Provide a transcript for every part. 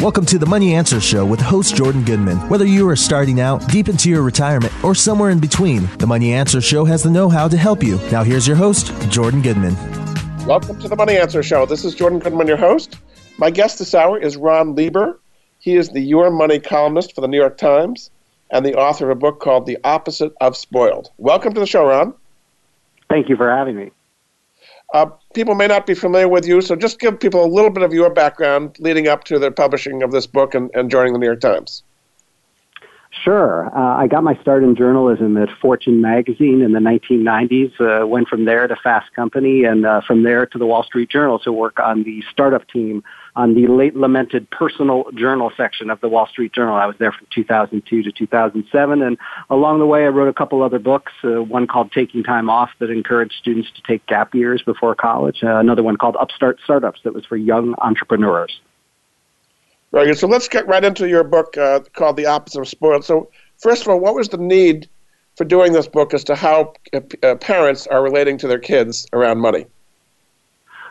Welcome to the Money Answer Show with host Jordan Goodman. Whether you are starting out, deep into your retirement, or somewhere in between, the Money Answer Show has the know how to help you. Now, here's your host, Jordan Goodman. Welcome to the Money Answer Show. This is Jordan Goodman, your host. My guest this hour is Ron Lieber. He is the Your Money columnist for the New York Times and the author of a book called The Opposite of Spoiled. Welcome to the show, Ron. Thank you for having me. Uh, people may not be familiar with you, so just give people a little bit of your background leading up to the publishing of this book and, and joining the New York Times. Sure. Uh, I got my start in journalism at Fortune magazine in the 1990s. Uh, went from there to Fast Company, and uh, from there to the Wall Street Journal to work on the startup team on the late lamented personal journal section of the Wall Street Journal. I was there from 2002 to 2007, and along the way, I wrote a couple other books. Uh, one called Taking Time Off that encouraged students to take gap years before college. Uh, another one called Upstart Startups that was for young entrepreneurs. Very good. So let's get right into your book uh, called The Opposite of Spoiled. So, first of all, what was the need for doing this book as to how uh, uh parents are relating to their kids around money?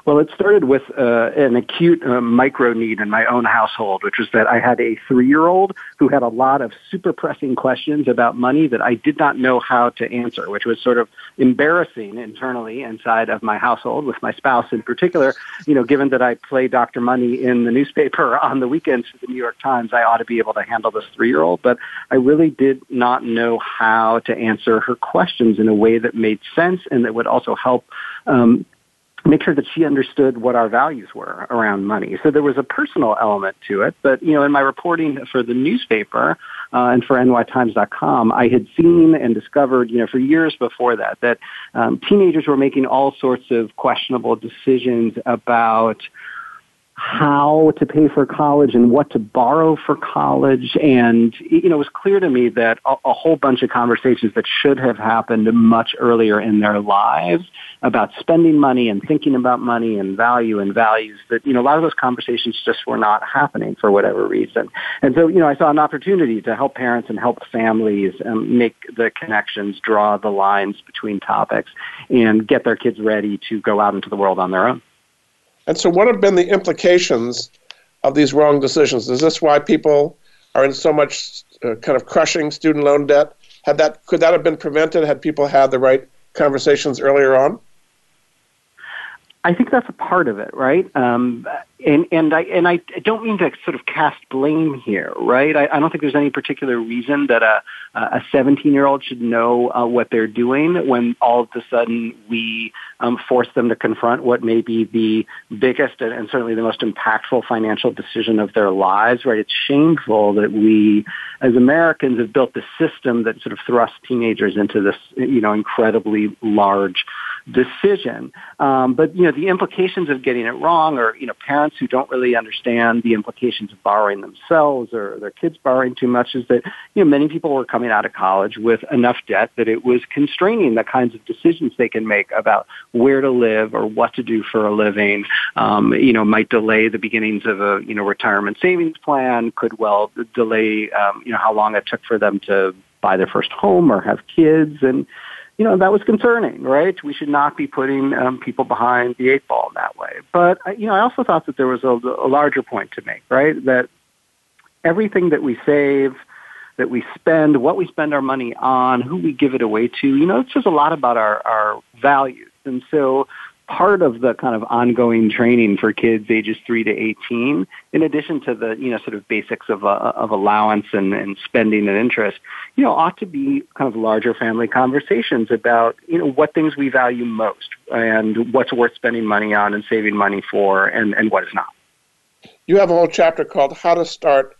Well, it started with uh, an acute uh, micro need in my own household, which was that I had a three year old who had a lot of super pressing questions about money that I did not know how to answer, which was sort of embarrassing internally inside of my household with my spouse in particular. You know, given that I play Dr. Money in the newspaper on the weekends for the New York Times, I ought to be able to handle this three year old. But I really did not know how to answer her questions in a way that made sense and that would also help um, make sure that she understood what our values were around money. So there was a personal element to it. But, you know, in my reporting for the newspaper uh, and for nytimes.com, I had seen and discovered, you know, for years before that, that um, teenagers were making all sorts of questionable decisions about how to pay for college and what to borrow for college. And, you know, it was clear to me that a, a, whole bunch of conversations that should have happened much earlier in their lives about spending money and thinking about money and value and values that, you know, a lot of those conversations just were not happening for whatever reason. And so, you know, I saw an opportunity to help parents and help families um, make the connections, draw the lines between topics and get their kids ready to go out into the world on their own. And so, what have been the implications of these wrong decisions? Is this why people are in so much uh, kind of crushing student loan debt? Had that could that have been prevented had people had the right conversations earlier on? I think that's a part of it, right? Um, and and I and I don't mean to sort of cast blame here, right? I, I don't think there's any particular reason that a a 17 year old should know uh, what they're doing when all of a sudden we um, force them to confront what may be the biggest and, and certainly the most impactful financial decision of their lives, right? It's shameful that we, as Americans, have built the system that sort of thrusts teenagers into this, you know, incredibly large decision. Um, but you know, the implications of getting it wrong, or you know, parents who don't really understand the implications of borrowing themselves or their kids borrowing too much, is that you know many people were coming out of college with enough debt that it was constraining the kinds of decisions they can make about where to live or what to do for a living. Um, you know, might delay the beginnings of a you know retirement savings plan. Could well delay um, you know how long it took for them to buy their first home or have kids and you know, that was concerning, right? We should not be putting um, people behind the eight ball in that way. But, you know, I also thought that there was a, a larger point to make, right? That everything that we save, that we spend, what we spend our money on, who we give it away to, you know, it says a lot about our, our values. And so part of the kind of ongoing training for kids ages 3 to 18 in addition to the you know sort of basics of uh, of allowance and, and spending and interest you know ought to be kind of larger family conversations about you know what things we value most and what's worth spending money on and saving money for and and what is not. You have a whole chapter called how to start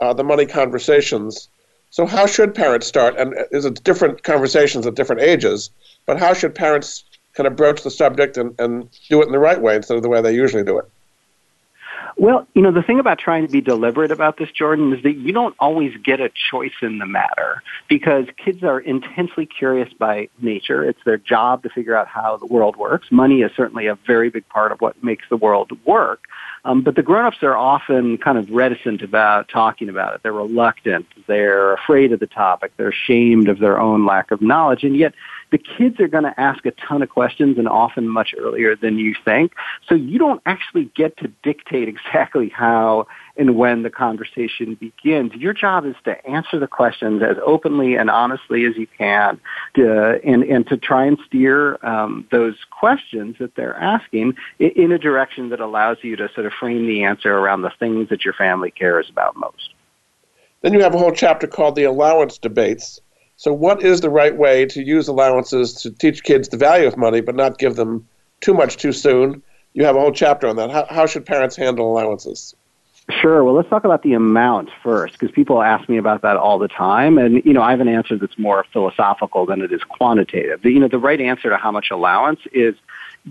uh, the money conversations. So how should parents start? And uh, is it different conversations at different ages but how should parents kind of broach the subject and, and do it in the right way instead of the way they usually do it? Well, you know, the thing about trying to be deliberate about this, Jordan, is that you don't always get a choice in the matter because kids are intensely curious by nature. It's their job to figure out how the world works. Money is certainly a very big part of what makes the world work. Um, but the grown-ups are often kind of reticent about talking about it. They're reluctant. They're afraid of the topic. They're ashamed of their own lack of knowledge. And yet, the kids are going to ask a ton of questions and often much earlier than you think. So you don't actually get to dictate exactly how and when the conversation begins. Your job is to answer the questions as openly and honestly as you can, to, and and to try and steer um, those questions that they're asking in a direction that allows you to sort of frame the answer around the things that your family cares about most. Then you have a whole chapter called the allowance debates. So, what is the right way to use allowances to teach kids the value of money, but not give them too much too soon? You have a whole chapter on that. How, how should parents handle allowances? Sure. Well, let's talk about the amount first, because people ask me about that all the time, and you know, I have an answer that's more philosophical than it is quantitative. You know, the right answer to how much allowance is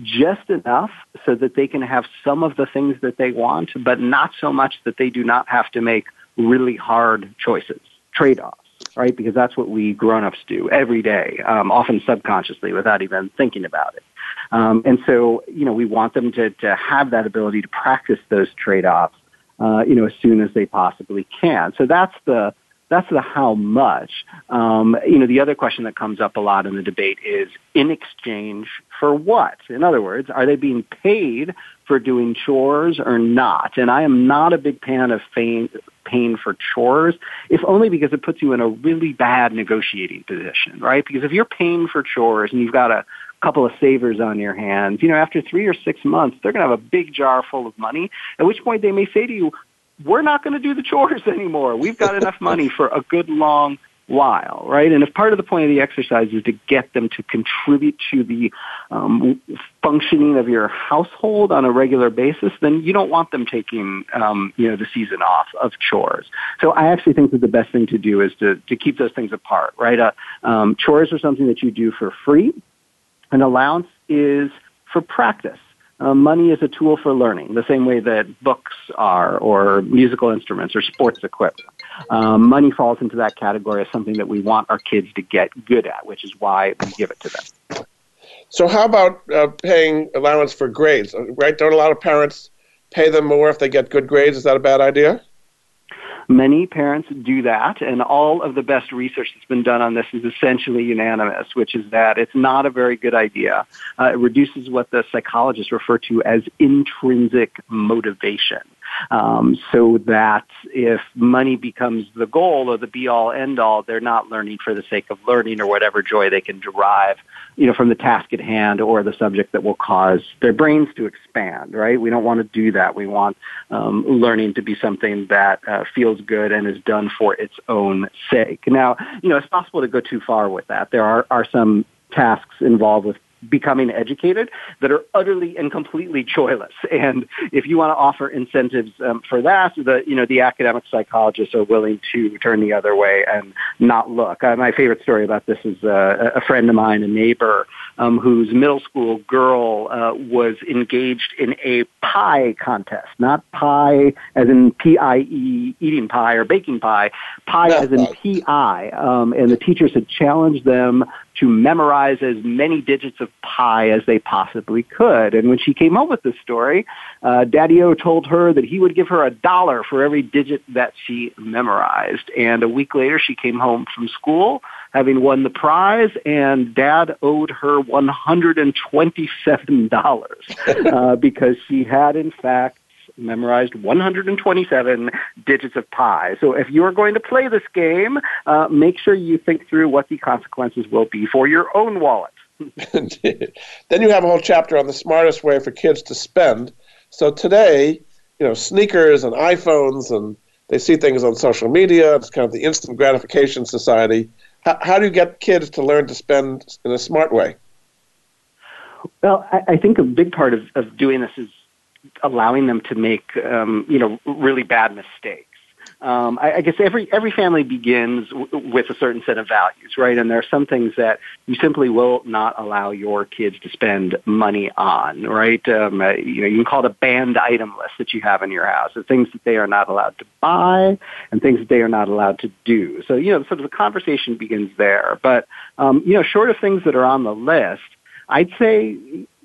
just enough so that they can have some of the things that they want, but not so much that they do not have to make really hard choices, trade-offs, right? Because that's what we grown-ups do every day, um, often subconsciously without even thinking about it. Um, and so, you know, we want them to, to have that ability to practice those trade-offs, uh, you know, as soon as they possibly can. So that's the that's the how much. Um, you know, the other question that comes up a lot in the debate is in exchange for what? In other words, are they being paid for doing chores or not? And I am not a big fan of paying, paying for chores, if only because it puts you in a really bad negotiating position, right? Because if you're paying for chores and you've got a couple of savers on your hands, you know, after three or six months, they're going to have a big jar full of money, at which point they may say to you, we're not going to do the chores anymore. We've got enough money for a good long while, right? And if part of the point of the exercise is to get them to contribute to the um, functioning of your household on a regular basis, then you don't want them taking, um, you know, the season off of chores. So I actually think that the best thing to do is to, to keep those things apart, right? Uh, um, chores are something that you do for free. An allowance is for practice uh, money is a tool for learning, the same way that books are, or musical instruments, or sports equipment. Um, money falls into that category as something that we want our kids to get good at, which is why we give it to them. So, how about uh, paying allowance for grades? Uh, right? Don't a lot of parents pay them more if they get good grades? Is that a bad idea? Many parents do that, and all of the best research that's been done on this is essentially unanimous, which is that it's not a very good idea. Uh, it reduces what the psychologists refer to as intrinsic motivation. Um, so that if money becomes the goal or the be all end all, they're not learning for the sake of learning or whatever joy they can derive, you know, from the task at hand or the subject that will cause their brains to expand, right? We don't want to do that. We want um, learning to be something that uh, feels good and is done for its own sake. Now, you know, it's possible to go too far with that. There are, are some tasks involved with becoming educated that are utterly and completely joyless. And if you want to offer incentives um, for that, the you know the academic psychologists are willing to turn the other way and not look. Uh, my favorite story about this is uh, a friend of mine, a neighbor, um, whose middle school girl uh, was engaged in a pie contest, not pie as in P-I-E, eating pie or baking pie, pie as in P-I. Um, and the teachers had challenged them to memorize as many digits of pi as they possibly could. And when she came up with this story, uh, Daddy O told her that he would give her a dollar for every digit that she memorized. And a week later, she came home from school having won the prize, and Dad owed her $127 uh, because she had, in fact, memorized 127 digits of pi. So if you're going to play this game, uh, make sure you think through what the consequences will be for your own wallet. then you have a whole chapter on the smartest way for kids to spend. So today, you know, sneakers and iPhones and they see things on social media. It's kind of the instant gratification society. How, how do you get kids to learn to spend in a smart way? Well, I, I think a big part of, of doing this is allowing them to make um, you know really bad mistakes. Um, I, I guess every every family begins w- with a certain set of values, right? And there are some things that you simply will not allow your kids to spend money on, right? Um, uh, you know, you can call it a banned item list that you have in your house, the things that they are not allowed to buy and things that they are not allowed to do. So, you know, sort of the conversation begins there. But, um, you know, short of things that are on the list, I'd say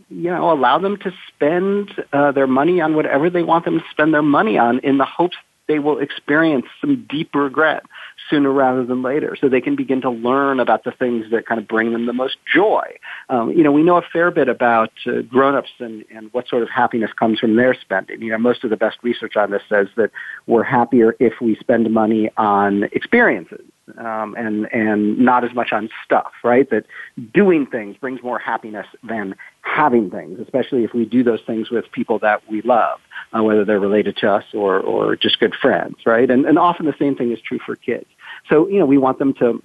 you know, allow them to spend uh, their money on whatever they want them to spend their money on in the hopes they will experience some deep regret sooner rather than later so they can begin to learn about the things that kind of bring them the most joy. Um, you know, we know a fair bit about uh, grown-ups and, and what sort of happiness comes from their spending. You know, most of the best research on this says that we're happier if we spend money on experiences um, and and not as much on stuff, right? That doing things brings more happiness than having things, especially if we do those things with people that we love, uh, whether they're related to us or or just good friends, right? And and often the same thing is true for kids. So you know we want them to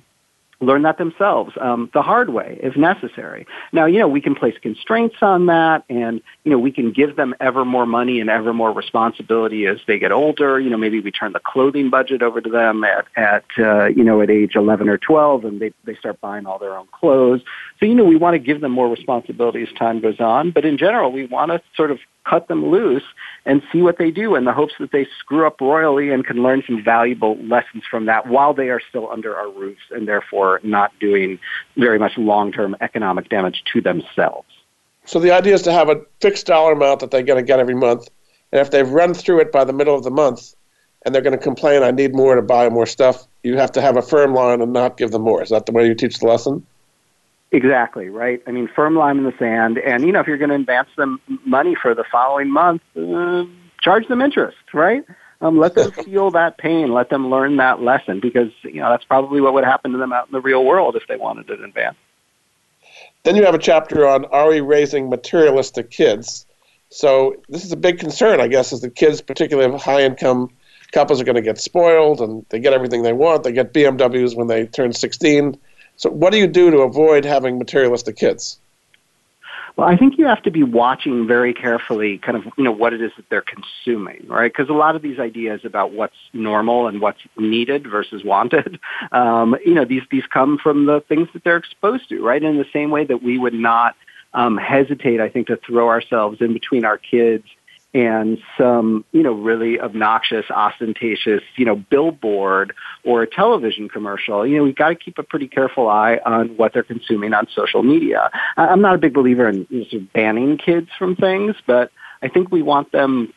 learn that themselves um, the hard way if necessary. Now, you know, we can place constraints on that and, you know, we can give them ever more money and ever more responsibility as they get older. You know, maybe we turn the clothing budget over to them at, at uh, you know, at age 11 or 12 and they, they start buying all their own clothes. So, you know, we want to give them more responsibility as time goes on, but in general, we want to sort of cut them loose and see what they do in the hopes that they screw up royally and can learn some valuable lessons from that while they are still under our roofs and therefore not doing very much long-term economic damage to themselves. So the idea is to have a fixed dollar amount that they're going to get every month. And if they've run through it by the middle of the month and they're going to complain, I need more to buy more stuff, you have to have a firm line and not give them more. Is that the way you teach the lesson? Exactly, right? I mean, firm line in the sand. And, you know, if you're going to advance them money for the following month, uh, charge them interest, right? Um, let them feel that pain. Let them learn that lesson because, you know, that's probably what would happen to them out in the real world if they wanted it in advance. Then you have a chapter on are we raising materialistic kids? So this is a big concern, I guess, is that kids, particularly of high income couples, are going to get spoiled and they get everything they want. They get BMWs when they turn 16 so, what do you do to avoid having materialistic kids? Well, I think you have to be watching very carefully, kind of, you know, what it is that they're consuming, right? Because a lot of these ideas about what's normal and what's needed versus wanted, um, you know, these these come from the things that they're exposed to, right? In the same way that we would not um, hesitate, I think, to throw ourselves in between our kids and some, you know, really obnoxious, ostentatious, you know, billboard or a television commercial, you know, we've got to keep a pretty careful eye on what they're consuming on social media. I'm not a big believer in you know, banning kids from things, but I think we want them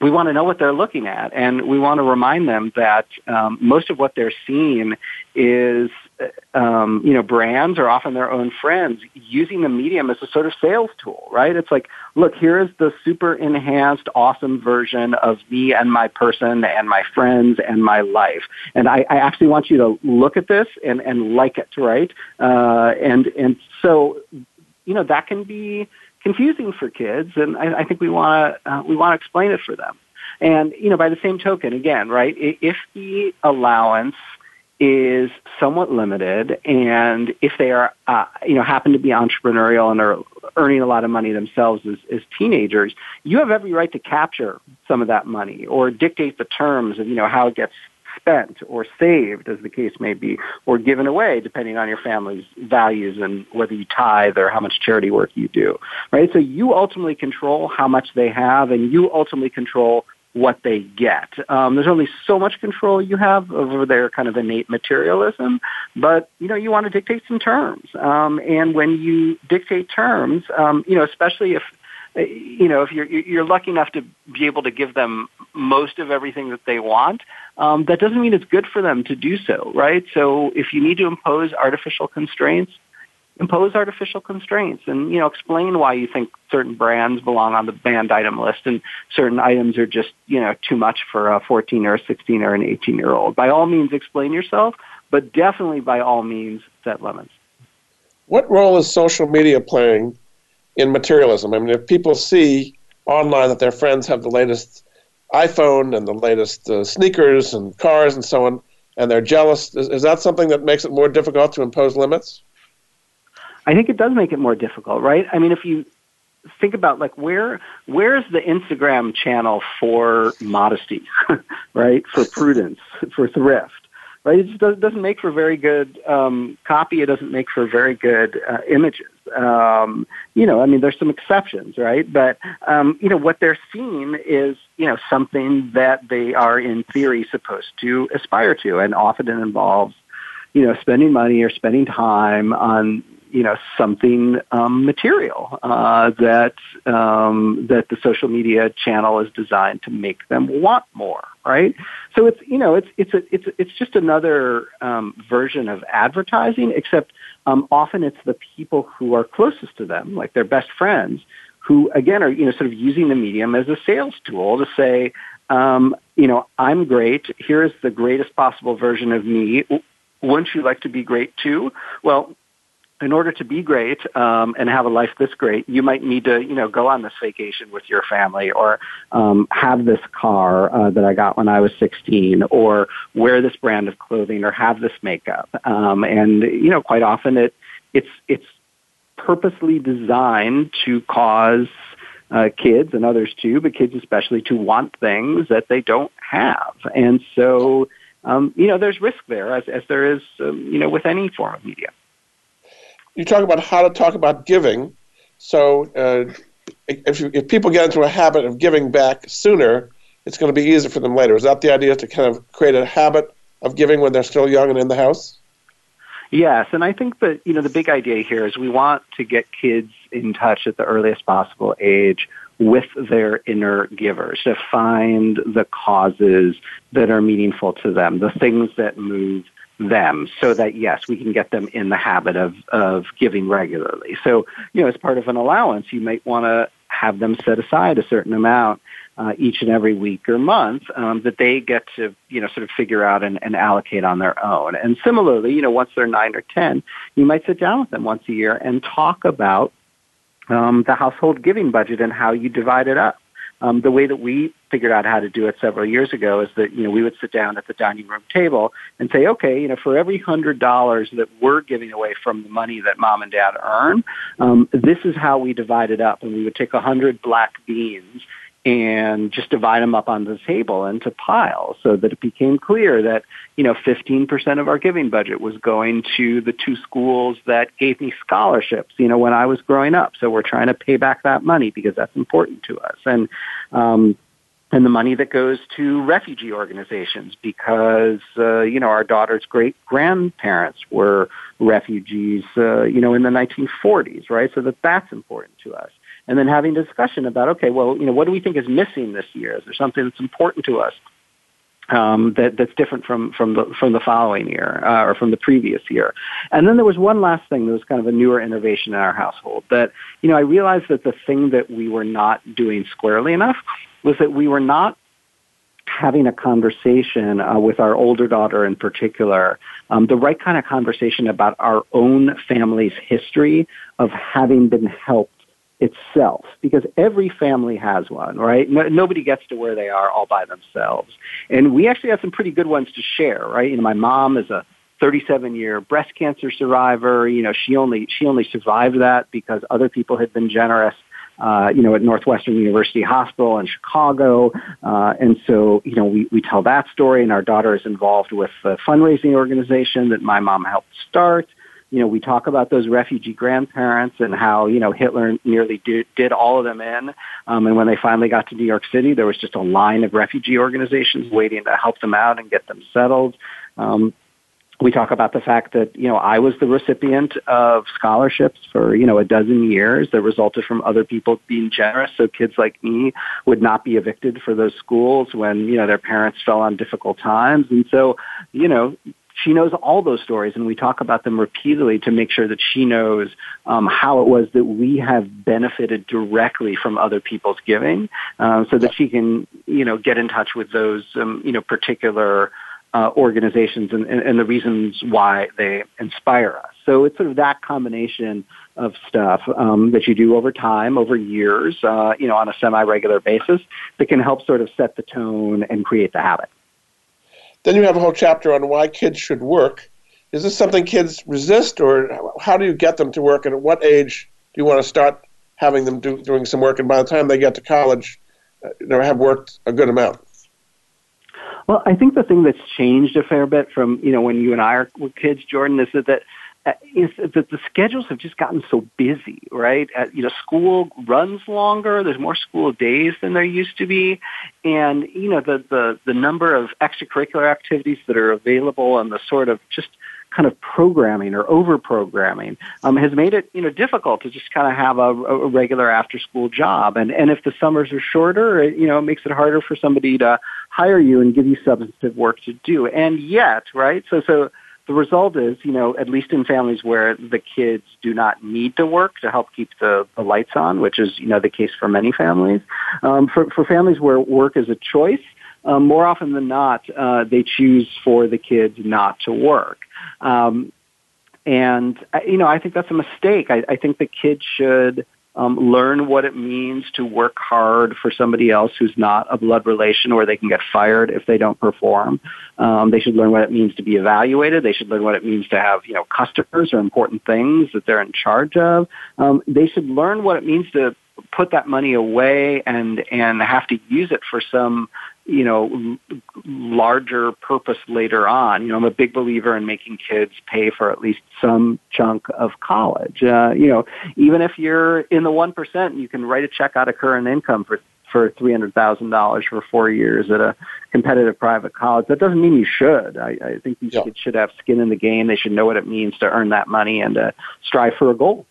we want to know what they're looking at, and we want to remind them that um, most of what they're seeing is, um, you know, brands or often their own friends using the medium as a sort of sales tool, right? It's like, look, here is the super enhanced, awesome version of me and my person and my friends and my life, and I, I actually want you to look at this and and like it, right? Uh, and and so, you know, that can be confusing for kids, and I, I think we want to uh, we want to explain it for them. And you know, by the same token, again, right? If the allowance is somewhat limited, and if they are, uh, you know, happen to be entrepreneurial and are earning a lot of money themselves as, as teenagers, you have every right to capture some of that money or dictate the terms of, you know, how it gets spent or saved, as the case may be, or given away, depending on your family's values and whether you tithe or how much charity work you do. Right? So you ultimately control how much they have, and you ultimately control what they get. Um, there's only so much control you have over their kind of innate materialism, but you know you want to dictate some terms. Um, and when you dictate terms, um, you know especially if you know, if you're you're lucky enough to be able to give them most of everything that they want, um, that doesn't mean it's good for them to do so, right? So if you need to impose artificial constraints, impose artificial constraints, and you know, explain why you think certain brands belong on the banned item list and certain items are just you know too much for a 14 or a 16 or an 18 year old. By all means, explain yourself, but definitely by all means, set limits. What role is social media playing in materialism. I mean, if people see online that their friends have the latest iPhone and the latest uh, sneakers and cars and so on, and they're jealous, is, is that something that makes it more difficult to impose limits? I think it does make it more difficult, right? I mean, if you think about like where where's the Instagram channel for modesty, right? For prudence, for thrift right? It just doesn't make for very good um, copy. It doesn't make for very good uh, images. Um, you know, I mean, there's some exceptions, right? But um, you know, what they're seeing is you know something that they are in theory supposed to aspire to, and often it involves you know spending money or spending time on you know something um, material uh, that um, that the social media channel is designed to make them want more, right? So it's you know it's it's a, it's it's just another um, version of advertising, except um, often it's the people who are closest to them, like their best friends, who again are you know sort of using the medium as a sales tool to say. Um, you know, I'm great. Here's the greatest possible version of me wouldn't you like to be great too? Well, in order to be great um, and have a life this great, you might need to, you know, go on this vacation with your family, or um, have this car uh, that I got when I was 16, or wear this brand of clothing, or have this makeup. Um, and you know, quite often it it's it's purposely designed to cause uh, kids and others too, but kids especially to want things that they don't have, and so um, you know, there's risk there, as, as there is, um, you know, with any form of media. You talk about how to talk about giving. So uh, if, you, if people get into a habit of giving back sooner, it's going to be easier for them later. Is that the idea to kind of create a habit of giving when they're still young and in the house? Yes, and I think that you know the big idea here is we want to get kids in touch at the earliest possible age with their inner givers to find the causes that are meaningful to them, the things that move them so that yes, we can get them in the habit of, of giving regularly. So, you know, as part of an allowance, you might want to have them set aside a certain amount uh, each and every week or month um, that they get to, you know, sort of figure out and, and allocate on their own. And similarly, you know, once they're nine or ten, you might sit down with them once a year and talk about um, the household giving budget and how you divide it up. Um, the way that we figured out how to do it several years ago is that you know we would sit down at the dining room table and say, okay, you know, for every hundred dollars that we're giving away from the money that mom and dad earn, um, this is how we divide it up, and we would take a hundred black beans and just divide them up on the table into piles so that it became clear that, you know, 15% of our giving budget was going to the two schools that gave me scholarships, you know, when I was growing up. So we're trying to pay back that money because that's important to us. And, um, and the money that goes to refugee organizations because uh, you know our daughter's great grandparents were refugees uh, you know in the 1940s right so that that's important to us and then having a discussion about, okay, well, you know, what do we think is missing this year? Is there something that's important to us? Um, that, that's different from, from the from the following year uh, or from the previous year. And then there was one last thing that was kind of a newer innovation in our household that you know I realized that the thing that we were not doing squarely enough was that we were not having a conversation uh, with our older daughter in particular, um, the right kind of conversation about our own family's history of having been helped itself because every family has one, right? No, nobody gets to where they are all by themselves. And we actually have some pretty good ones to share, right? You know, my mom is a 37 year breast cancer survivor. You know, she only, she only survived that because other people had been generous. Uh, you know, at Northwestern University Hospital in Chicago. Uh, and so, you know, we, we tell that story and our daughter is involved with the fundraising organization that my mom helped start you know, we talk about those refugee grandparents and how, you know, Hitler nearly did, did all of them in. Um, and when they finally got to New York City, there was just a line of refugee organizations waiting to help them out and get them settled. Um, we talk about the fact that, you know, I was the recipient of scholarships for, you know, a dozen years that resulted from other people being generous. So kids like me would not be evicted for those schools when, you know, their parents fell on difficult times. And so, you know, she knows all those stories, and we talk about them repeatedly to make sure that she knows um, how it was that we have benefited directly from other people's giving, um, so that she can, you know, get in touch with those, um, you know, particular uh, organizations and, and, and the reasons why they inspire us. So it's sort of that combination of stuff um, that you do over time, over years, uh, you know, on a semi-regular basis, that can help sort of set the tone and create the habit. Then you have a whole chapter on why kids should work. Is this something kids resist, or how do you get them to work, and at what age do you want to start having them do, doing some work? And by the time they get to college, uh, they have worked a good amount. Well, I think the thing that's changed a fair bit from you know when you and I were kids, Jordan, is that, that uh, is that the schedules have just gotten so busy, right? Uh, you know, school runs longer. There's more school days than there used to be, and you know the the the number of extracurricular activities that are available and the sort of just kind of programming or over programming um, has made it you know difficult to just kind of have a, a regular after school job. And and if the summers are shorter, it, you know, it makes it harder for somebody to hire you and give you substantive work to do. And yet, right? So so the result is, you know, at least in families where the kids do not need to work to help keep the, the lights on, which is, you know, the case for many families. Um, for, for families where work is a choice, um, more often than not, uh, they choose for the kids not to work. Um, and, uh, you know, I think that's a mistake. I, I think the kids should um, learn what it means to work hard for somebody else who's not a blood relation or they can get fired if they don't perform. Um, they should learn what it means to be evaluated. They should learn what it means to have, you know, customers or important things that they're in charge of. Um, they should learn what it means to put that money away and and have to use it for some you know, larger purpose later on. You know, I'm a big believer in making kids pay for at least some chunk of college. Uh, you know, even if you're in the 1%, you can write a check out of current income for for three hundred thousand dollars for four years at a competitive private college. That doesn't mean you should. I, I think these yeah. kids should have skin in the game. They should know what it means to earn that money and to strive for a goal.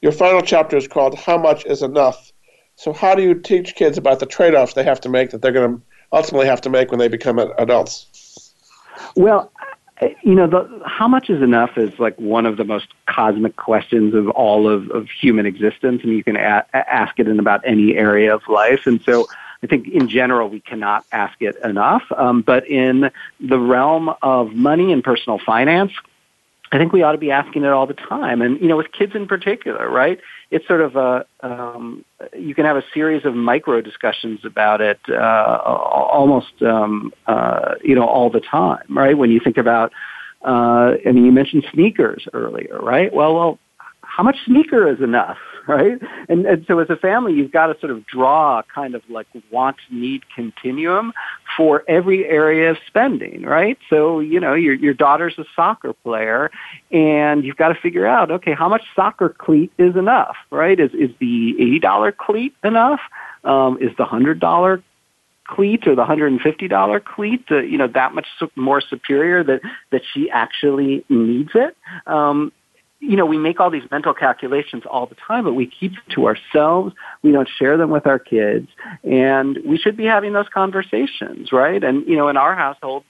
Your final chapter is called "How Much Is Enough." So how do you teach kids about the trade-offs they have to make that they're going to ultimately have to make when they become adults? Well, you know, the, how much is enough is like one of the most cosmic questions of all of, of human existence, and you can a- ask it in about any area of life. And so, I think in general we cannot ask it enough. Um, but in the realm of money and personal finance, I think we ought to be asking it all the time, and you know, with kids in particular, right? It's sort of a um, you can have a series of micro discussions about it uh, almost um, uh, you know all the time, right? When you think about, uh, I mean, you mentioned sneakers earlier, right? Well, well, how much sneaker is enough, right? And, and so as a family, you've got to sort of draw a kind of like want need continuum for every area of spending, right? So, you know, your, your daughter's a soccer player and you've got to figure out, okay, how much soccer cleat is enough, right? Is, is the $80 cleat enough? Um, is the $100 cleat or the $150 cleat, uh, you know, that much more superior that, that she actually needs it? Um, you know, we make all these mental calculations all the time, but we keep them to ourselves. We don't share them with our kids. And we should be having those conversations, right? And, you know, in our household,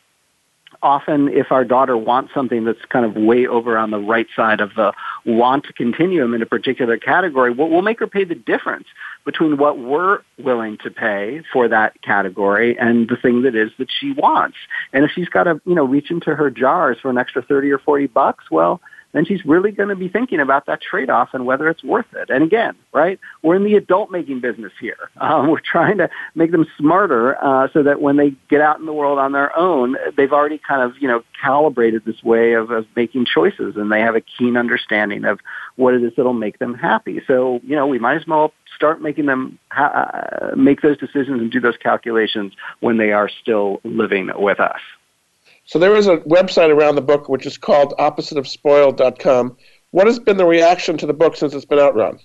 often if our daughter wants something that's kind of way over on the right side of the want continuum in a particular category, we'll, we'll make her pay the difference between what we're willing to pay for that category and the thing that is that she wants. And if she's got to, you know, reach into her jars for an extra 30 or 40 bucks, well, then she's really going to be thinking about that trade-off and whether it's worth it. And again, right, we're in the adult making business here. Um, we're trying to make them smarter uh, so that when they get out in the world on their own, they've already kind of you know calibrated this way of, of making choices, and they have a keen understanding of what it is that'll make them happy. So you know, we might as well start making them ha- uh, make those decisions and do those calculations when they are still living with us. So there is a website around the book which is called oppositeofspoiled.com. What has been the reaction to the book since it's been out, Ron?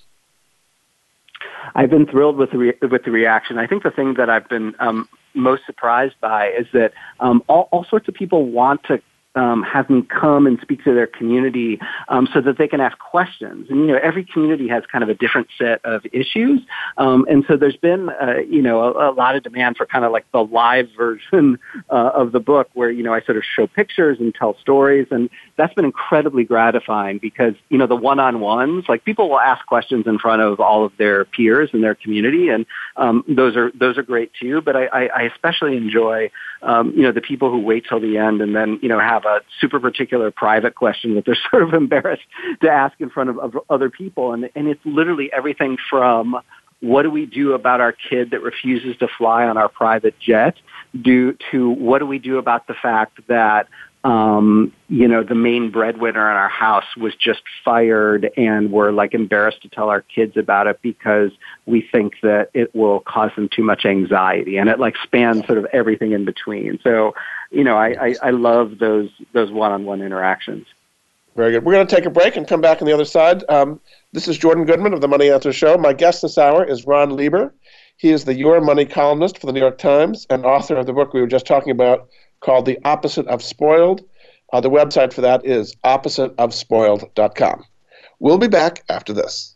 I've been thrilled with the re- with the reaction. I think the thing that I've been um, most surprised by is that um, all, all sorts of people want to um, have me come and speak to their community um, so that they can ask questions. And you know, every community has kind of a different set of issues, um, and so there's been uh, you know a, a, lot of demand for kind of like the live version uh, of the book, where you know I sort of show pictures and tell stories, and that's been incredibly gratifying because you know the one-on-ones, like people will ask questions in front of all of their peers in their community, and um, those are those are great too. But I, I, I especially enjoy um, you know the people who wait till the end and then you know have a super particular private question that they're sort of embarrassed to ask in front of, of other people. And, and it's literally everything from what do we do about our kid that refuses to fly on our private jet do to what do we do about the fact that um, you know, the main breadwinner in our house was just fired and we're like embarrassed to tell our kids about it because we think that it will cause them too much anxiety and it like spans sort of everything in between. So, you know, I, I, I love those, those one-on-one interactions. Very good. We're going to take a break and come back on the other side. Um, this is Jordan Goodman of the Money Answer Show. My guest this hour is Ron Lieber. He is the Your Money columnist for the New York Times and author of the book we were just talking about, called The Opposite of Spoiled. Uh, the website for that is oppositeofspoiled.com. We'll be back after this.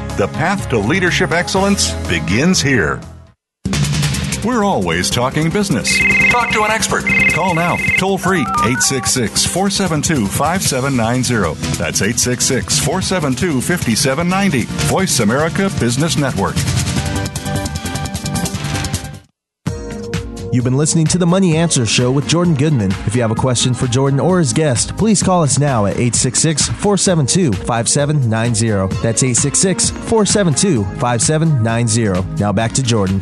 The path to leadership excellence begins here. We're always talking business. Talk to an expert. Call now, toll free, 866 472 5790. That's 866 472 5790. Voice America Business Network. You've been listening to the Money Answer Show with Jordan Goodman. If you have a question for Jordan or his guest, please call us now at 866 472 5790. That's 866 472 5790. Now back to Jordan.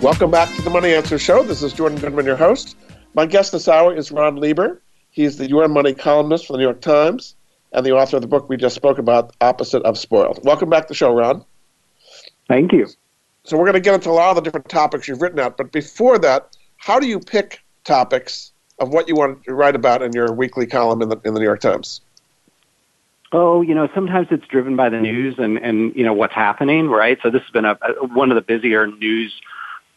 Welcome back to the Money Answer Show. This is Jordan Goodman, your host. My guest this hour is Ron Lieber. He's the Your Money columnist for the New York Times and the author of the book we just spoke about, Opposite of Spoiled. Welcome back to the show, Ron. Thank you. So we're going to get into a lot of the different topics you've written out. But before that, how do you pick topics of what you want to write about in your weekly column in the, in the New York Times? Oh, you know, sometimes it's driven by the news and, and you know, what's happening, right? So this has been a, one of the busier news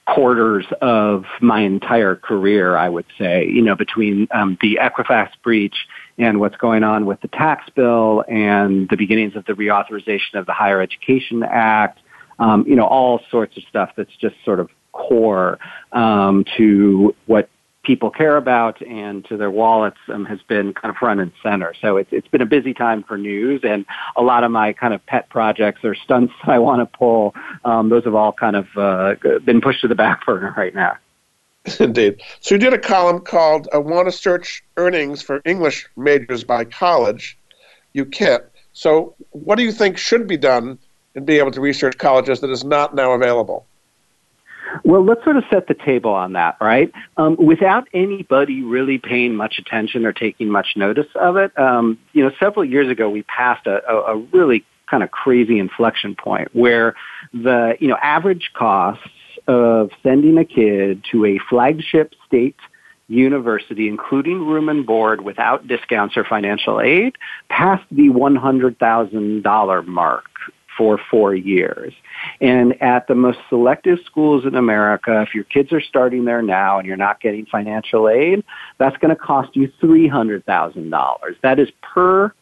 quarters of my entire career, I would say, you know, between um, the Equifax breach and what's going on with the tax bill and the beginnings of the reauthorization of the Higher Education Act, um, you know, all sorts of stuff that's just sort of core um, to what people care about and to their wallets um, has been kind of front and center. So it's it's been a busy time for news, and a lot of my kind of pet projects or stunts that I want to pull, um, those have all kind of uh, been pushed to the back burner right now. Indeed. So you did a column called "I Want to Search Earnings for English Majors by College." You can't. So what do you think should be done in being able to research colleges that is not now available? Well, let's sort of set the table on that, right? Um, without anybody really paying much attention or taking much notice of it, um, you know, several years ago we passed a, a, a really kind of crazy inflection point where the you know average costs of sending a kid to a flagship state university, including room and board without discounts or financial aid, passed the $100,000 mark for four years. And at the most selective schools in America, if your kids are starting there now and you're not getting financial aid, that's going to cost you $300,000. That is per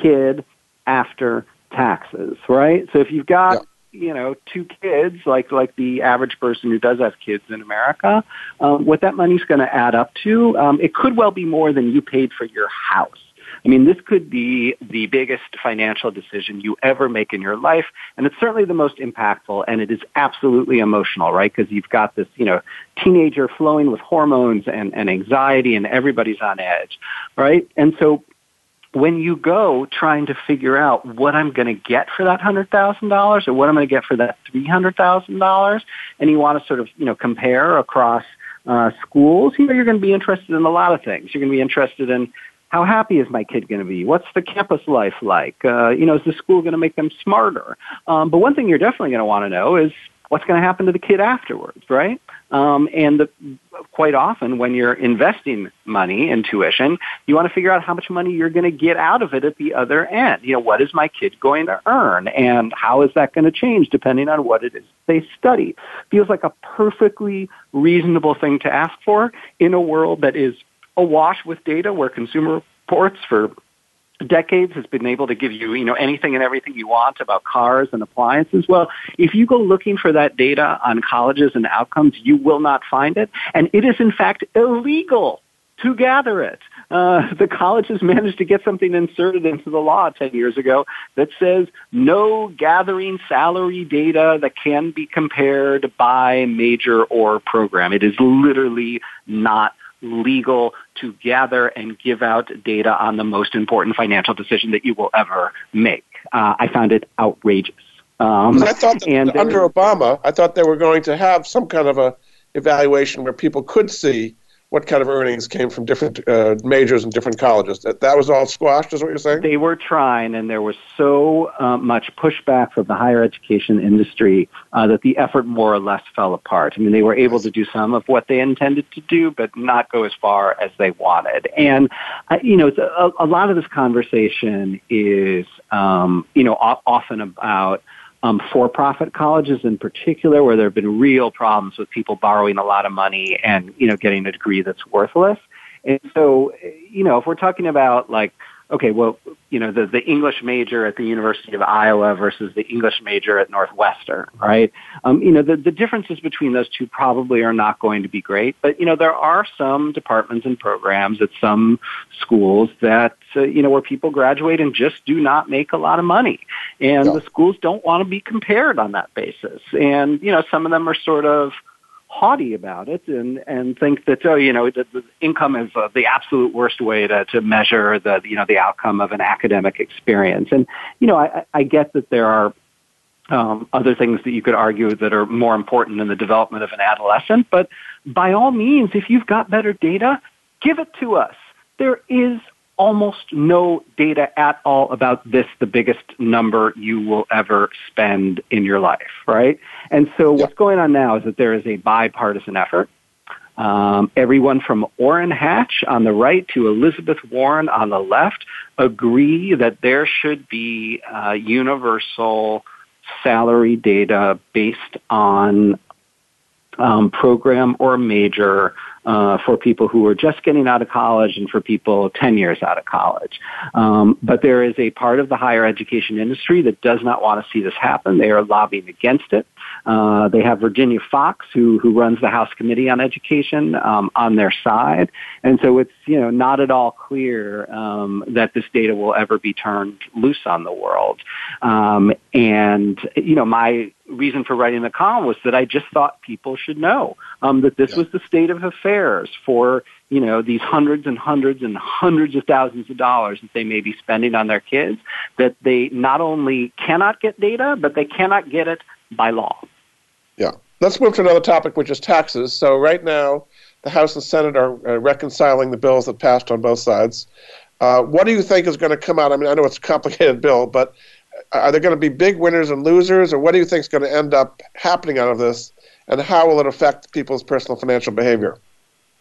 kid after taxes, right? So if you've got, yeah. you know, two kids, like like the average person who does have kids in America, um, what that money's going to add up to, um, it could well be more than you paid for your house. I mean, this could be the biggest financial decision you ever make in your life, and it's certainly the most impactful, and it is absolutely emotional, right? Because you've got this, you know, teenager flowing with hormones and, and anxiety, and everybody's on edge, right? And so when you go trying to figure out what I'm going to get for that hundred thousand dollars or what I'm going to get for that three hundred thousand dollars, and you want to sort of you know compare across uh, schools, you know you're going to be interested in a lot of things. You're going to be interested in how happy is my kid going to be? What's the campus life like? Uh, you know, is the school going to make them smarter? Um, but one thing you're definitely going to want to know is what's going to happen to the kid afterwards, right? Um, and the, quite often, when you're investing money in tuition, you want to figure out how much money you're going to get out of it at the other end. You know, what is my kid going to earn, and how is that going to change depending on what it is they study? Feels like a perfectly reasonable thing to ask for in a world that is awash with data, where Consumer Reports for decades has been able to give you, you know, anything and everything you want about cars and appliances. Well, if you go looking for that data on colleges and outcomes, you will not find it. And it is in fact illegal to gather it. Uh, the colleges managed to get something inserted into the law 10 years ago that says no gathering salary data that can be compared by major or program. It is literally not legal to gather and give out data on the most important financial decision that you will ever make. Uh, I found it outrageous. Um, I thought and under Obama, I thought they were going to have some kind of a evaluation where people could see what kind of earnings came from different uh, majors and different colleges. That, that was all squashed, is what you're saying? They were trying, and there was so uh, much pushback from the higher education industry uh, that the effort more or less fell apart. I mean, they were able to do some of what they intended to do, but not go as far as they wanted. And, uh, you know, a, a, lot of this conversation is, um, you know, often about um, for-profit colleges in particular, where there have been real problems with people borrowing a lot of money and you know getting a degree that's worthless. And so, you know, if we're talking about like okay, well, you know, the, the English major at the University of Iowa versus the English major at Northwestern, right? Um, you know, the, the differences between those two probably are not going to be great, but, you know, there are some departments and programs at some schools that, uh, you know, where people graduate and just do not make a lot of money. And the schools don't want to be compared on that basis. And, you know, some of them are sort of, haughty about it and and think that oh you know the, the income is uh, the absolute worst way to to measure the you know the outcome of an academic experience. And you know I, I get that there are um, other things that you could argue that are more important in the development of an adolescent but by all means if you've got better data give it to us. There is almost no data at all about this, the biggest number you will ever spend in your life, right? And so what's going on now is that there is a bipartisan effort. Um, everyone from Orrin Hatch on the right to Elizabeth Warren on the left agree that there should be uh, universal salary data based on um, program or major uh, for people who are just getting out of college and for people 10 years out of college. Um, but there is a part of the higher education industry that does not want to see this happen. They are lobbying against it. Uh, they have Virginia Foxx, who who runs the House Committee on Education, um, on their side, and so it's you know not at all clear um, that this data will ever be turned loose on the world. Um, and you know my reason for writing the column was that I just thought people should know um, that this yeah. was the state of affairs for you know these hundreds and hundreds and hundreds of thousands of dollars that they may be spending on their kids. That they not only cannot get data, but they cannot get it by law. Yeah. Let's move to another topic, which is taxes. So right now, the House and Senate are uh, reconciling the bills that passed on both sides. Uh, what do you think is going to come out? I mean, I know it's a complicated bill, but are there going to be big winners and losers, or what do you think is going to end up happening out of this, and how will it affect people's personal financial behavior?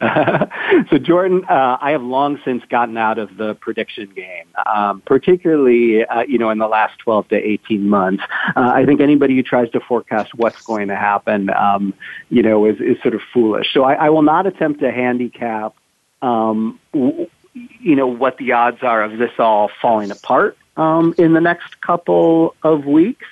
so, Jordan, uh, I have long since gotten out of the prediction game, um, particularly, uh, you know, in the last 12 to 18 months. Uh, I think anybody who tries to forecast what's going to happen, um, you know, is, is sort of foolish. So I, I will not attempt to handicap, um, w- you know, what the odds are of this all falling apart um, in the next couple of weeks.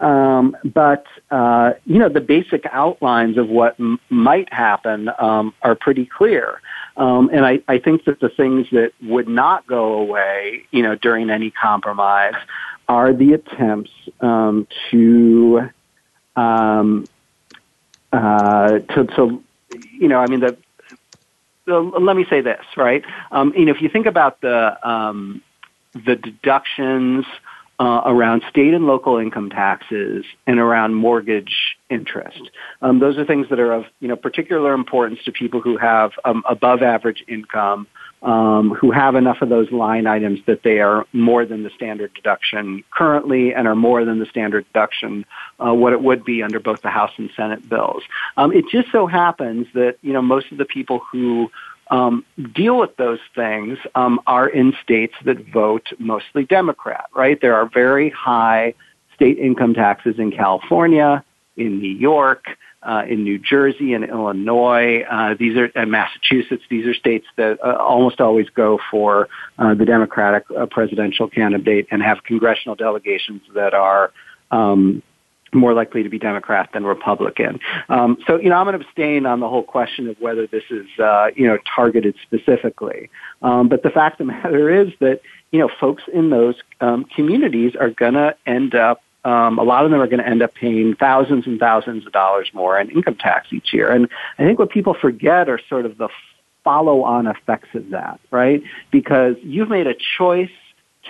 Um, but uh, you know, the basic outlines of what m- might happen um, are pretty clear. Um, and I, I think that the things that would not go away, you know, during any compromise, are the attempts um, to, um, uh, to, to, you know, I mean, the, let me say this, right? Um, you know, if you think about the um, the deductions uh, around state and local income taxes and around mortgage interest. Um, those are things that are of you know particular importance to people who have um, above average income um, who have enough of those line items that they are more than the standard deduction currently and are more than the standard deduction uh, what it would be under both the House and Senate bills. Um, it just so happens that you know most of the people who um, deal with those things um, are in states that vote mostly Democrat. Right? There are very high state income taxes in California, in New York uh, in New Jersey and Illinois. Uh, these are and Massachusetts. These are states that uh, almost always go for uh, the Democratic uh, presidential candidate and have congressional delegations that are. Um, more likely to be Democrat than Republican. Um, so, you know, I'm going to abstain on the whole question of whether this is, uh, you know, targeted specifically. Um, but the fact of the matter is that, you know, folks in those um, communities are going to end up um, a lot of them are going to end up paying thousands and thousands of dollars more in income tax each year. And I think what people forget are sort of the follow on effects of that, right? Because you've made a choice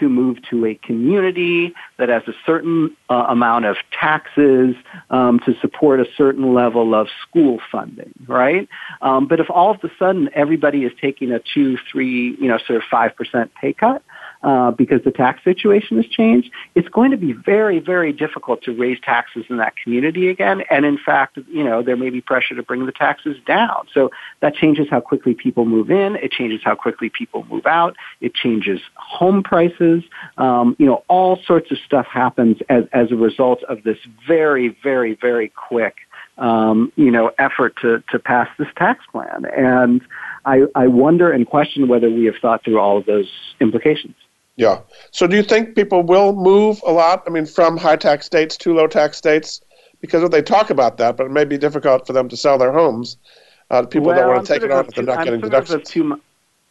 to move to a community that has a certain uh, amount of taxes um, to support a certain level of school funding, right? Um, but if all of a sudden everybody is taking a two, three, you know, sort of five percent pay cut, uh, because the tax situation has changed, it's going to be very, very difficult to raise taxes in that community again. And in fact, you know, there may be pressure to bring the taxes down. So that changes how quickly people move in. It changes how quickly people move out. It changes home prices. Um, you know, all sorts of stuff happens as, as a result of this very, very, very quick um, you know, effort to, to pass this tax plan. And I, I wonder and question whether we have thought through all of those implications. Yeah. So do you think people will move a lot? I mean, from high tax states to low tax states? Because they talk about that, but it may be difficult for them to sell their homes. Uh, people well, don't want I'm to take it on if they're not I'm getting deductions. Two,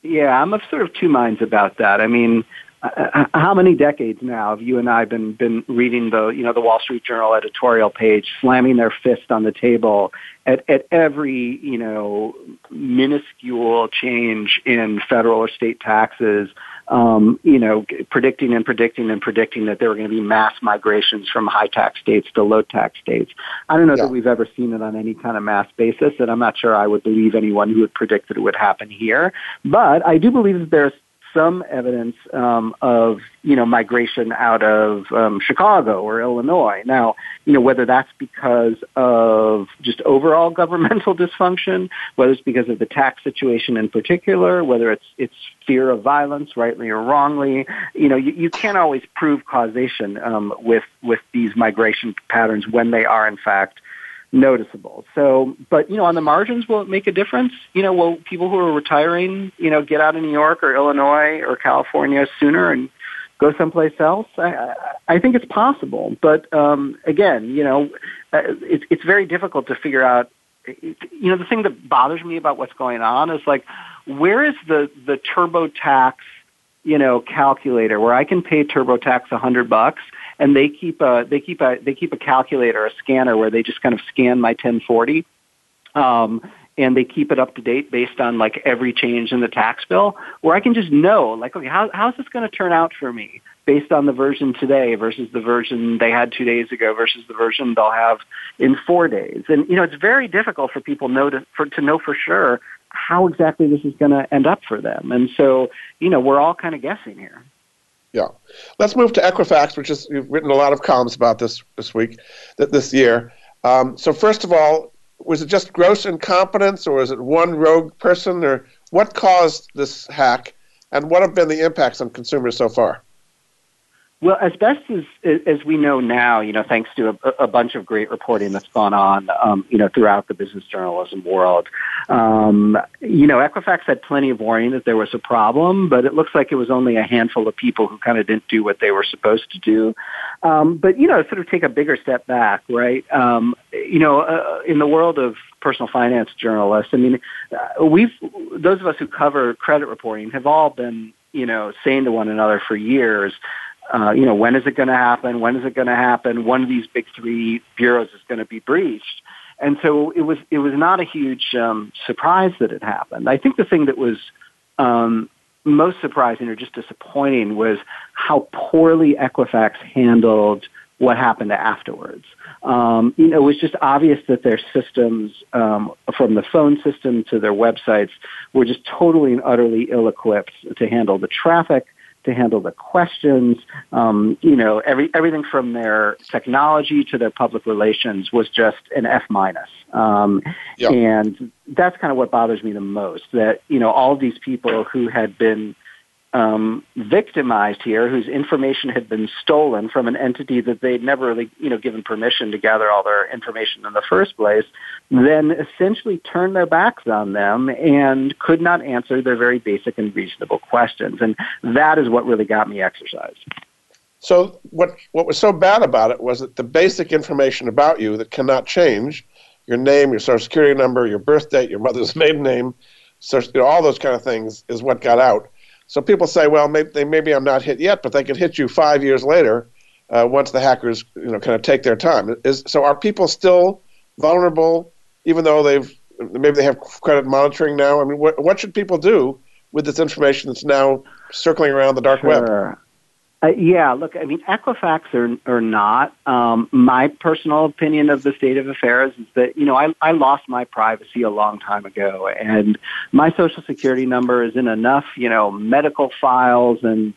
yeah, I'm of sort of two minds about that. I mean, uh, uh, how many decades now have you and I been been reading the you know the Wall Street Journal editorial page, slamming their fist on the table at at every you know minuscule change in federal or state taxes, um, you know, predicting and predicting and predicting that there were going to be mass migrations from high tax states to low tax states. I don't know yeah. that we've ever seen it on any kind of mass basis, and I'm not sure I would believe anyone who would predict that it would happen here. But I do believe that there's some evidence um, of you know migration out of um, Chicago or Illinois. Now, you know whether that's because of just overall governmental dysfunction, whether it's because of the tax situation in particular, whether it's it's fear of violence, rightly or wrongly. You know, you, you can't always prove causation um, with with these migration patterns when they are in fact noticeable. So, but you know, on the margins, will it make a difference? You know, will people who are retiring, you know, get out of New York or Illinois or California sooner and go someplace else? I, I think it's possible, but um, again, you know, uh, it's it's very difficult to figure out. You know, the thing that bothers me about what's going on is like, where is the the TurboTax, you know, calculator where I can pay TurboTax a hundred bucks and they keep a they keep a they keep a calculator, a scanner where they just kind of scan my 1040, um, and they keep it up to date based on like every change in the tax bill, where I can just know like okay how how's this going to turn out for me based on the version today versus the version they had two days ago versus the version they'll have in four days, and you know it's very difficult for people know to for to know for sure how exactly this is going to end up for them, and so you know we're all kind of guessing here. Yeah. Let's move to Equifax, which is you've written a lot of columns about this this week, this year. Um, so first of all, was it just gross incompetence, or was it one rogue person, or what caused this hack, and what have been the impacts on consumers so far? Well, as best as as we know now, you know, thanks to a, a bunch of great reporting that's gone on, um, you know, throughout the business journalism world, um, you know, Equifax had plenty of warning that there was a problem, but it looks like it was only a handful of people who kind of didn't do what they were supposed to do. Um, but you know, sort of take a bigger step back, right? Um, you know, uh, in the world of personal finance journalists, I mean, uh, we've those of us who cover credit reporting have all been, you know, saying to one another for years uh, you know, when is it going to happen? When is it going to happen? One of these big three bureaus is going to be breached. And so it was, it was not a huge um, surprise that it happened. I think the thing that was um, most surprising or just disappointing was how poorly Equifax handled what happened afterwards. Um, you know, it was just obvious that their systems, um, from the phone system to their websites, were just totally and utterly ill-equipped to handle the traffic, to handle the questions. Um, you know, every everything from their technology to their public relations was just an F minus. Um. And that's kind of what bothers me the most. That you know, all these people who had been um, victimized here, whose information had been stolen from an entity that they'd never really, you know, given permission to gather all their information in the first place, then essentially turned their backs on them and could not answer their very basic and reasonable questions. And that is what really got me exercised. So what what was so bad about it was that the basic information about you that cannot change, your name, your social security number, your birth date, your mother's maiden name, so, you know, all those kind of things is what got out so people say, well, maybe, maybe I'm not hit yet, but they could hit you five years later uh, once the hackers, you know, kind of take their time. Is so are people still vulnerable, even though they've maybe they have credit monitoring now? I mean, what what should people do with this information that's now circling around the dark sure. web? Uh, yeah, look, I mean, Equifax or, or not, um, my personal opinion of the state of affairs is that, you know, I, I lost my privacy a long time ago, and my social security number is in enough, you know, medical files and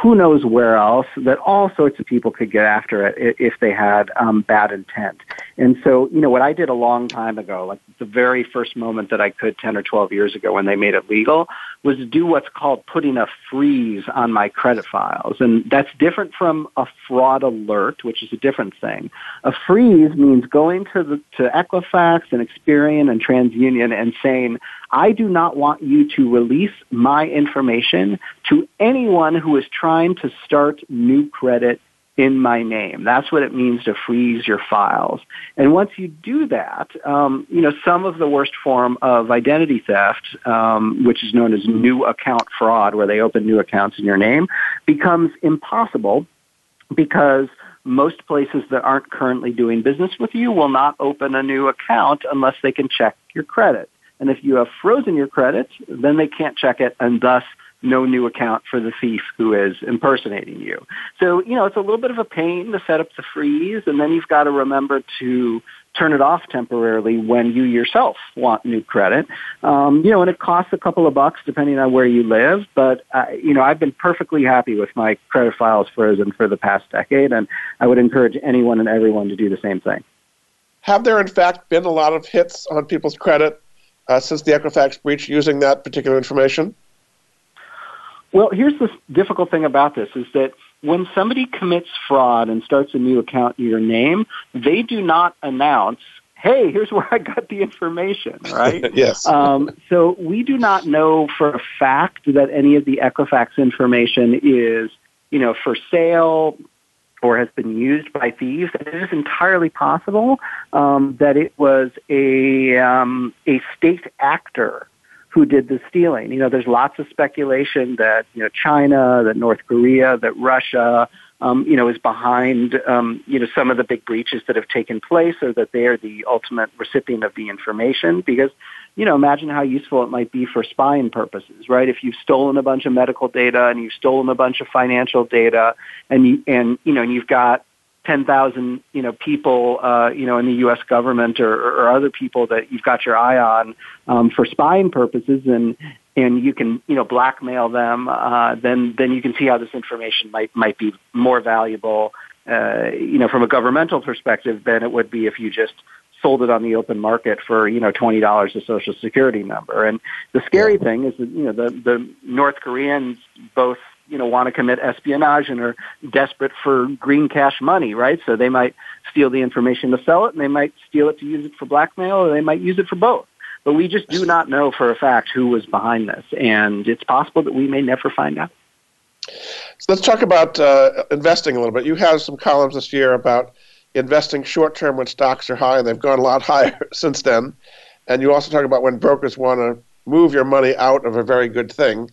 who knows where else that all sorts of people could get after it if they had um, bad intent. And so, you know, what I did a long time ago, like the very first moment that I could 10 or 12 years ago when they made it legal, was do what's called putting a freeze on my credit files. And that's different from a fraud alert, which is a different thing. A freeze means going to the, to Equifax and Experian and TransUnion and saying, I do not want you to release my information to anyone who is trying to start new credit in my name. That's what it means to freeze your files. And once you do that, um, you know, some of the worst form of identity theft, um, which is known as new account fraud, where they open new accounts in your name, becomes impossible because most places that aren't currently doing business with you will not open a new account unless they can check your credit. And if you have frozen your credit, then they can't check it and thus no new account for the thief who is impersonating you. So, you know, it's a little bit of a pain to set up the freeze and then you've got to remember to turn it off temporarily when you yourself want new credit. Um, you know, and it costs a couple of bucks depending on where you live, but, uh, you know, I've been perfectly happy with my credit files frozen for the past decade and I would encourage anyone and everyone to do the same thing. Have there in fact been a lot of hits on people's credit uh, since the Equifax breach using that particular information? Well, here's the difficult thing about this is that when somebody commits fraud and starts a new account in your name, they do not announce, hey, here's where I got the information, right? yes. Um, so we do not know for a fact that any of the Equifax information is, you know, for sale, or has been used by thieves, And it is entirely possible um, that it was a um, a state actor who did the stealing. You know, there's lots of speculation that you know China, that North Korea, that Russia, um, you know, is behind um, you know some of the big breaches that have taken place, or that they are the ultimate recipient of the information. Because you know, imagine how useful it might be for spying purposes, right? If you've stolen a bunch of medical data and you've stolen a bunch of financial data, and you and you know, and you've got 10,000, you know, people, uh, you know, in the U.S. government or, or other people that you've got your eye on um, for spying purposes, and and you can, you know, blackmail them, uh, then then you can see how this information might might be more valuable, uh, you know, from a governmental perspective than it would be if you just sold it on the open market for you know twenty dollars a social security number. And the scary thing is that you know the the North Koreans both you know want to commit espionage and are desperate for green cash money, right? So they might steal the information to sell it, and they might steal it to use it for blackmail, or they might use it for both. But we just do not know for a fact who was behind this, and it's possible that we may never find out. So let's talk about uh, investing a little bit. You have some columns this year about investing short term when stocks are high, and they've gone a lot higher since then. And you also talk about when brokers want to move your money out of a very good thing.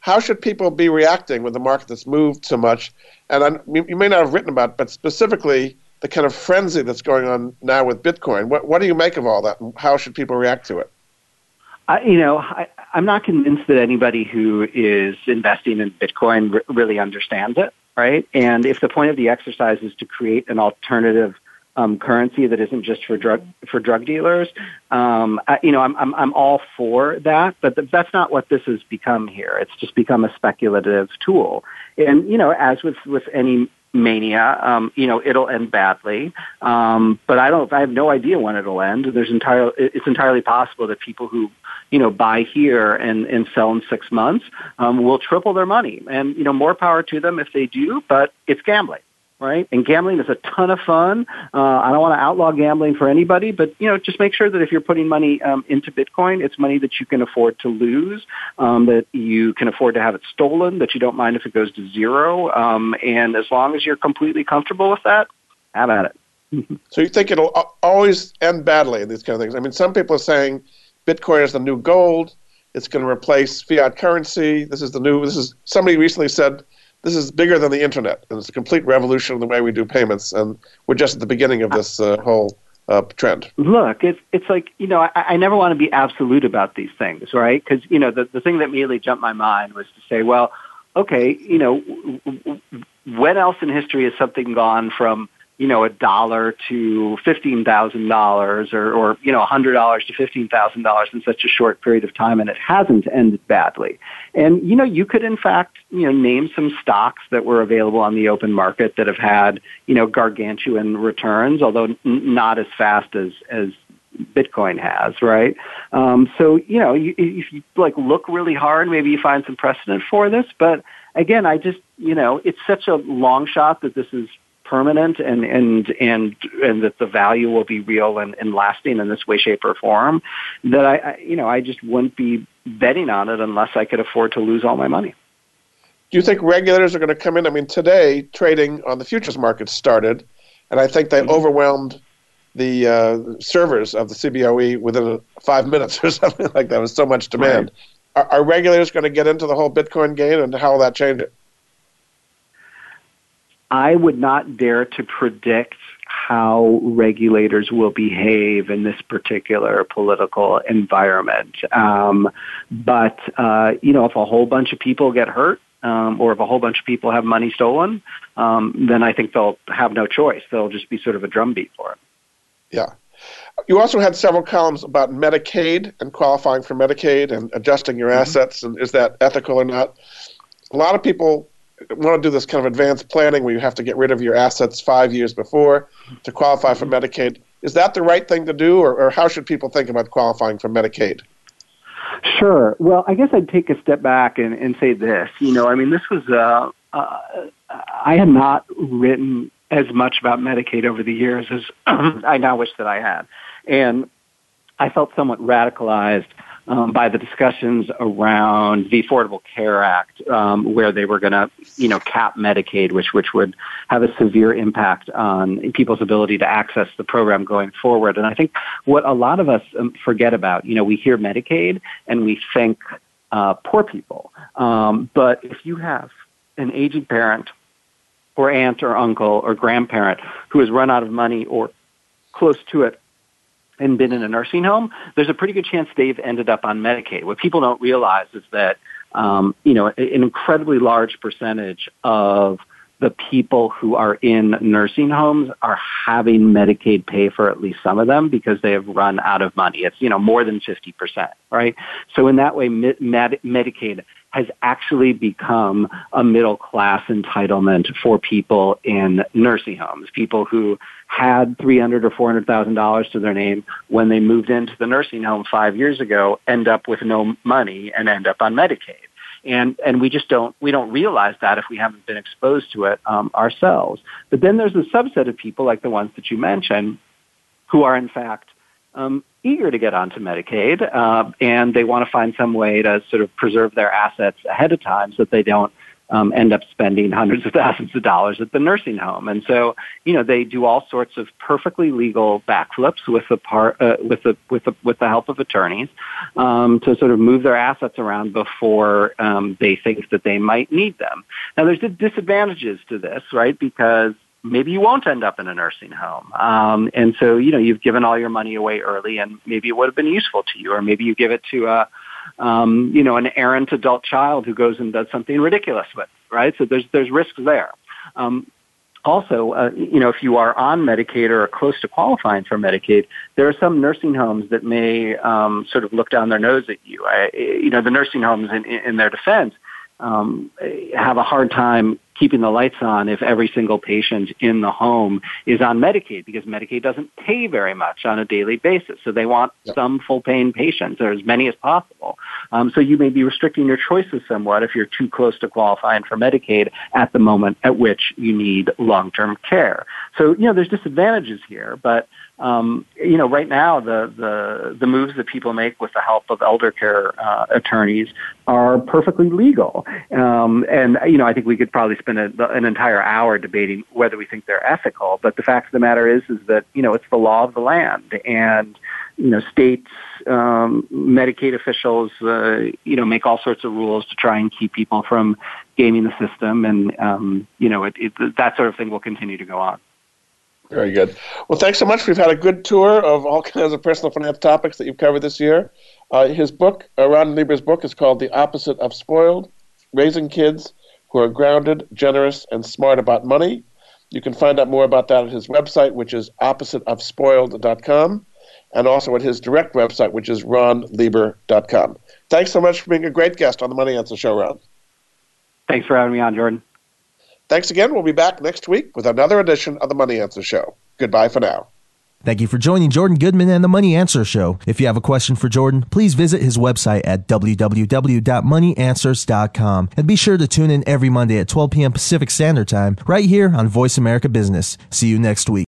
How should people be reacting with the market that's moved so much? And I'm, you may not have written about, it, but specifically the kind of frenzy that's going on now with Bitcoin. What, what do you make of all that, how should people react to it? You know, I, I'm not convinced that anybody who is investing in Bitcoin r- really understands it. right? And if the point of the exercise is to create an alternative um, currency that isn't just for drug for drug dealers. Um, I, you know, I'm, I'm I'm all for that, but th- that's not what this has become here. It's just become a speculative tool, and you know, as with with any mania, um, you know, it'll end badly. Um, but I don't. I have no idea when it'll end. There's entirely it's entirely possible that people who you know buy here and and sell in six months um, will triple their money, and you know, more power to them if they do. But it's gambling right? And gambling is a ton of fun. Uh, I don't want to outlaw gambling for anybody, but you know, just make sure that if you're putting money um, into Bitcoin, it's money that you can afford to lose, um, that you can afford to have it stolen, that you don't mind if it goes to zero, um, and as long as you're completely comfortable with that, have at it. so you think it'll always end badly in these kind of things? I mean, some people are saying Bitcoin is the new gold. It's going to replace fiat currency. This is the new. This is somebody recently said this is bigger than the internet, and it's a complete revolution in the way we do payments. And we're just at the beginning of this uh, whole uh, trend. Look, it's it's like you know I, I never want to be absolute about these things, right? Because you know the the thing that immediately jumped my mind was to say, well, okay, you know, when else in history has something gone from you know, a dollar to fifteen thousand dollars or, or you know, a hundred dollars to fifteen thousand dollars in such a short period of time and it hasn't ended badly. And, you know, you could in fact, you know, name some stocks that were available on the open market that have had, you know, gargantuan returns, although n- not as fast as, as Bitcoin has, right? Um, so, you know, you, if you like look really hard, maybe you find some precedent for this, but again, I just, you know, it's such a long shot that this is permanent and and and and that the value will be real and, and lasting in this way, shape, or form, that I, I you know I just wouldn't be betting on it unless I could afford to lose all my money. Do you think regulators are going to come in? I mean, today trading on the futures market started, and I think they mm-hmm. overwhelmed the uh, servers of the CBOE within five minutes or something like that. Was so much demand. Right. Are, are regulators going to get into the whole Bitcoin game, and how will that change it? I would not dare to predict how regulators will behave in this particular political environment. Um, but, uh, you know, if a whole bunch of people get hurt, um, or if a whole bunch of people have money stolen, um, then I think they'll have no choice. They'll just be sort of a drumbeat for it. Yeah. You also had several columns about Medicaid and qualifying for Medicaid and adjusting your mm-hmm. assets, and is that ethical or not? A lot of people want to do this kind of advanced planning where you have to get rid of your assets five years before to qualify for Medicaid. Is that the right thing to do, or, or how should people think about qualifying for Medicaid? Sure. Well, I guess I'd take a step back and, and say this. You know, I mean, this was, uh, uh, I had not written as much about Medicaid over the years as I now wish that I had. And I felt somewhat radicalized um, by the discussions around the Affordable Care Act, um, where they were going to, you know, cap Medicaid, which which would have a severe impact on people's ability to access the program going forward. And I think what a lot of us um, forget about, you know, we hear Medicaid and we think uh, poor people, um, but if you have an aging parent or aunt or uncle or grandparent who has run out of money or close to it and been in a nursing home, there's a pretty good chance they've ended up on Medicaid. What people don't realize is that, um, you know, an incredibly large percentage of the people who are in nursing homes are having Medicaid pay for at least some of them because they have run out of money. It's, you know, more than 50%, right? So in that way, Med- Medicaid has actually become a middle class entitlement for people in nursing homes, people who had three hundred or four hundred thousand dollars to their name when they moved into the nursing home five years ago, end up with no money and end up on Medicaid. And and we just don't we don't realize that if we haven't been exposed to it um, ourselves. But then there's a subset of people like the ones that you mentioned, who are in fact um, eager to get onto Medicaid, uh, and they want to find some way to sort of preserve their assets ahead of time so that they don't um, end up spending hundreds of thousands of dollars at the nursing home. And so, you know, they do all sorts of perfectly legal backflips with the part uh, with the with the with the help of attorneys um, to sort of move their assets around before um, they think that they might need them. Now, there's disadvantages to this, right? Because maybe you won't end up in a nursing home. Um, and so, you know, you've given all your money away early and maybe it would have been useful to you, or maybe you give it to a, um, you know, an errant adult child who goes and does something ridiculous with, right? So there's, there's risks there. Um, also, uh, you know, if you are on Medicaid or close to qualifying for Medicaid, there are some nursing homes that may um, sort of look down their nose at you. I, you know, the nursing homes, in, in their defense, um, have a hard time keeping the lights on if every single patient in the home is on Medicaid because Medicaid doesn't pay very much on a daily basis. So they want yep. some full paying patients or as many as possible. Um, so you may be restricting your choices somewhat if you're too close to qualifying for Medicaid at the moment at which you need long term care. So, you know, there's disadvantages here, but um, you know, right now the, the the moves that people make with the help of elder care uh, attorneys are perfectly legal, um, and you know, I think we could probably spend a, an entire hour debating whether we think they're ethical. But the fact of the matter is, is that you know, it's the law of the land, and you know, states, um, Medicaid officials, uh, you know, make all sorts of rules to try and keep people from gaming the system, and um, you know, it, it, that sort of thing will continue to go on. Very good. Well, thanks so much. We've had a good tour of all kinds of personal finance topics that you've covered this year. Uh, his book, uh, Ron Lieber's book, is called The Opposite of Spoiled Raising Kids Who Are Grounded, Generous, and Smart About Money. You can find out more about that at his website, which is oppositeofspoiled.com, and also at his direct website, which is ronlieber.com. Thanks so much for being a great guest on the Money Answer Show, Ron. Thanks for having me on, Jordan. Thanks again. We'll be back next week with another edition of the Money Answer Show. Goodbye for now. Thank you for joining Jordan Goodman and the Money Answer Show. If you have a question for Jordan, please visit his website at www.moneyanswers.com and be sure to tune in every Monday at 12 p.m. Pacific Standard Time right here on Voice America Business. See you next week.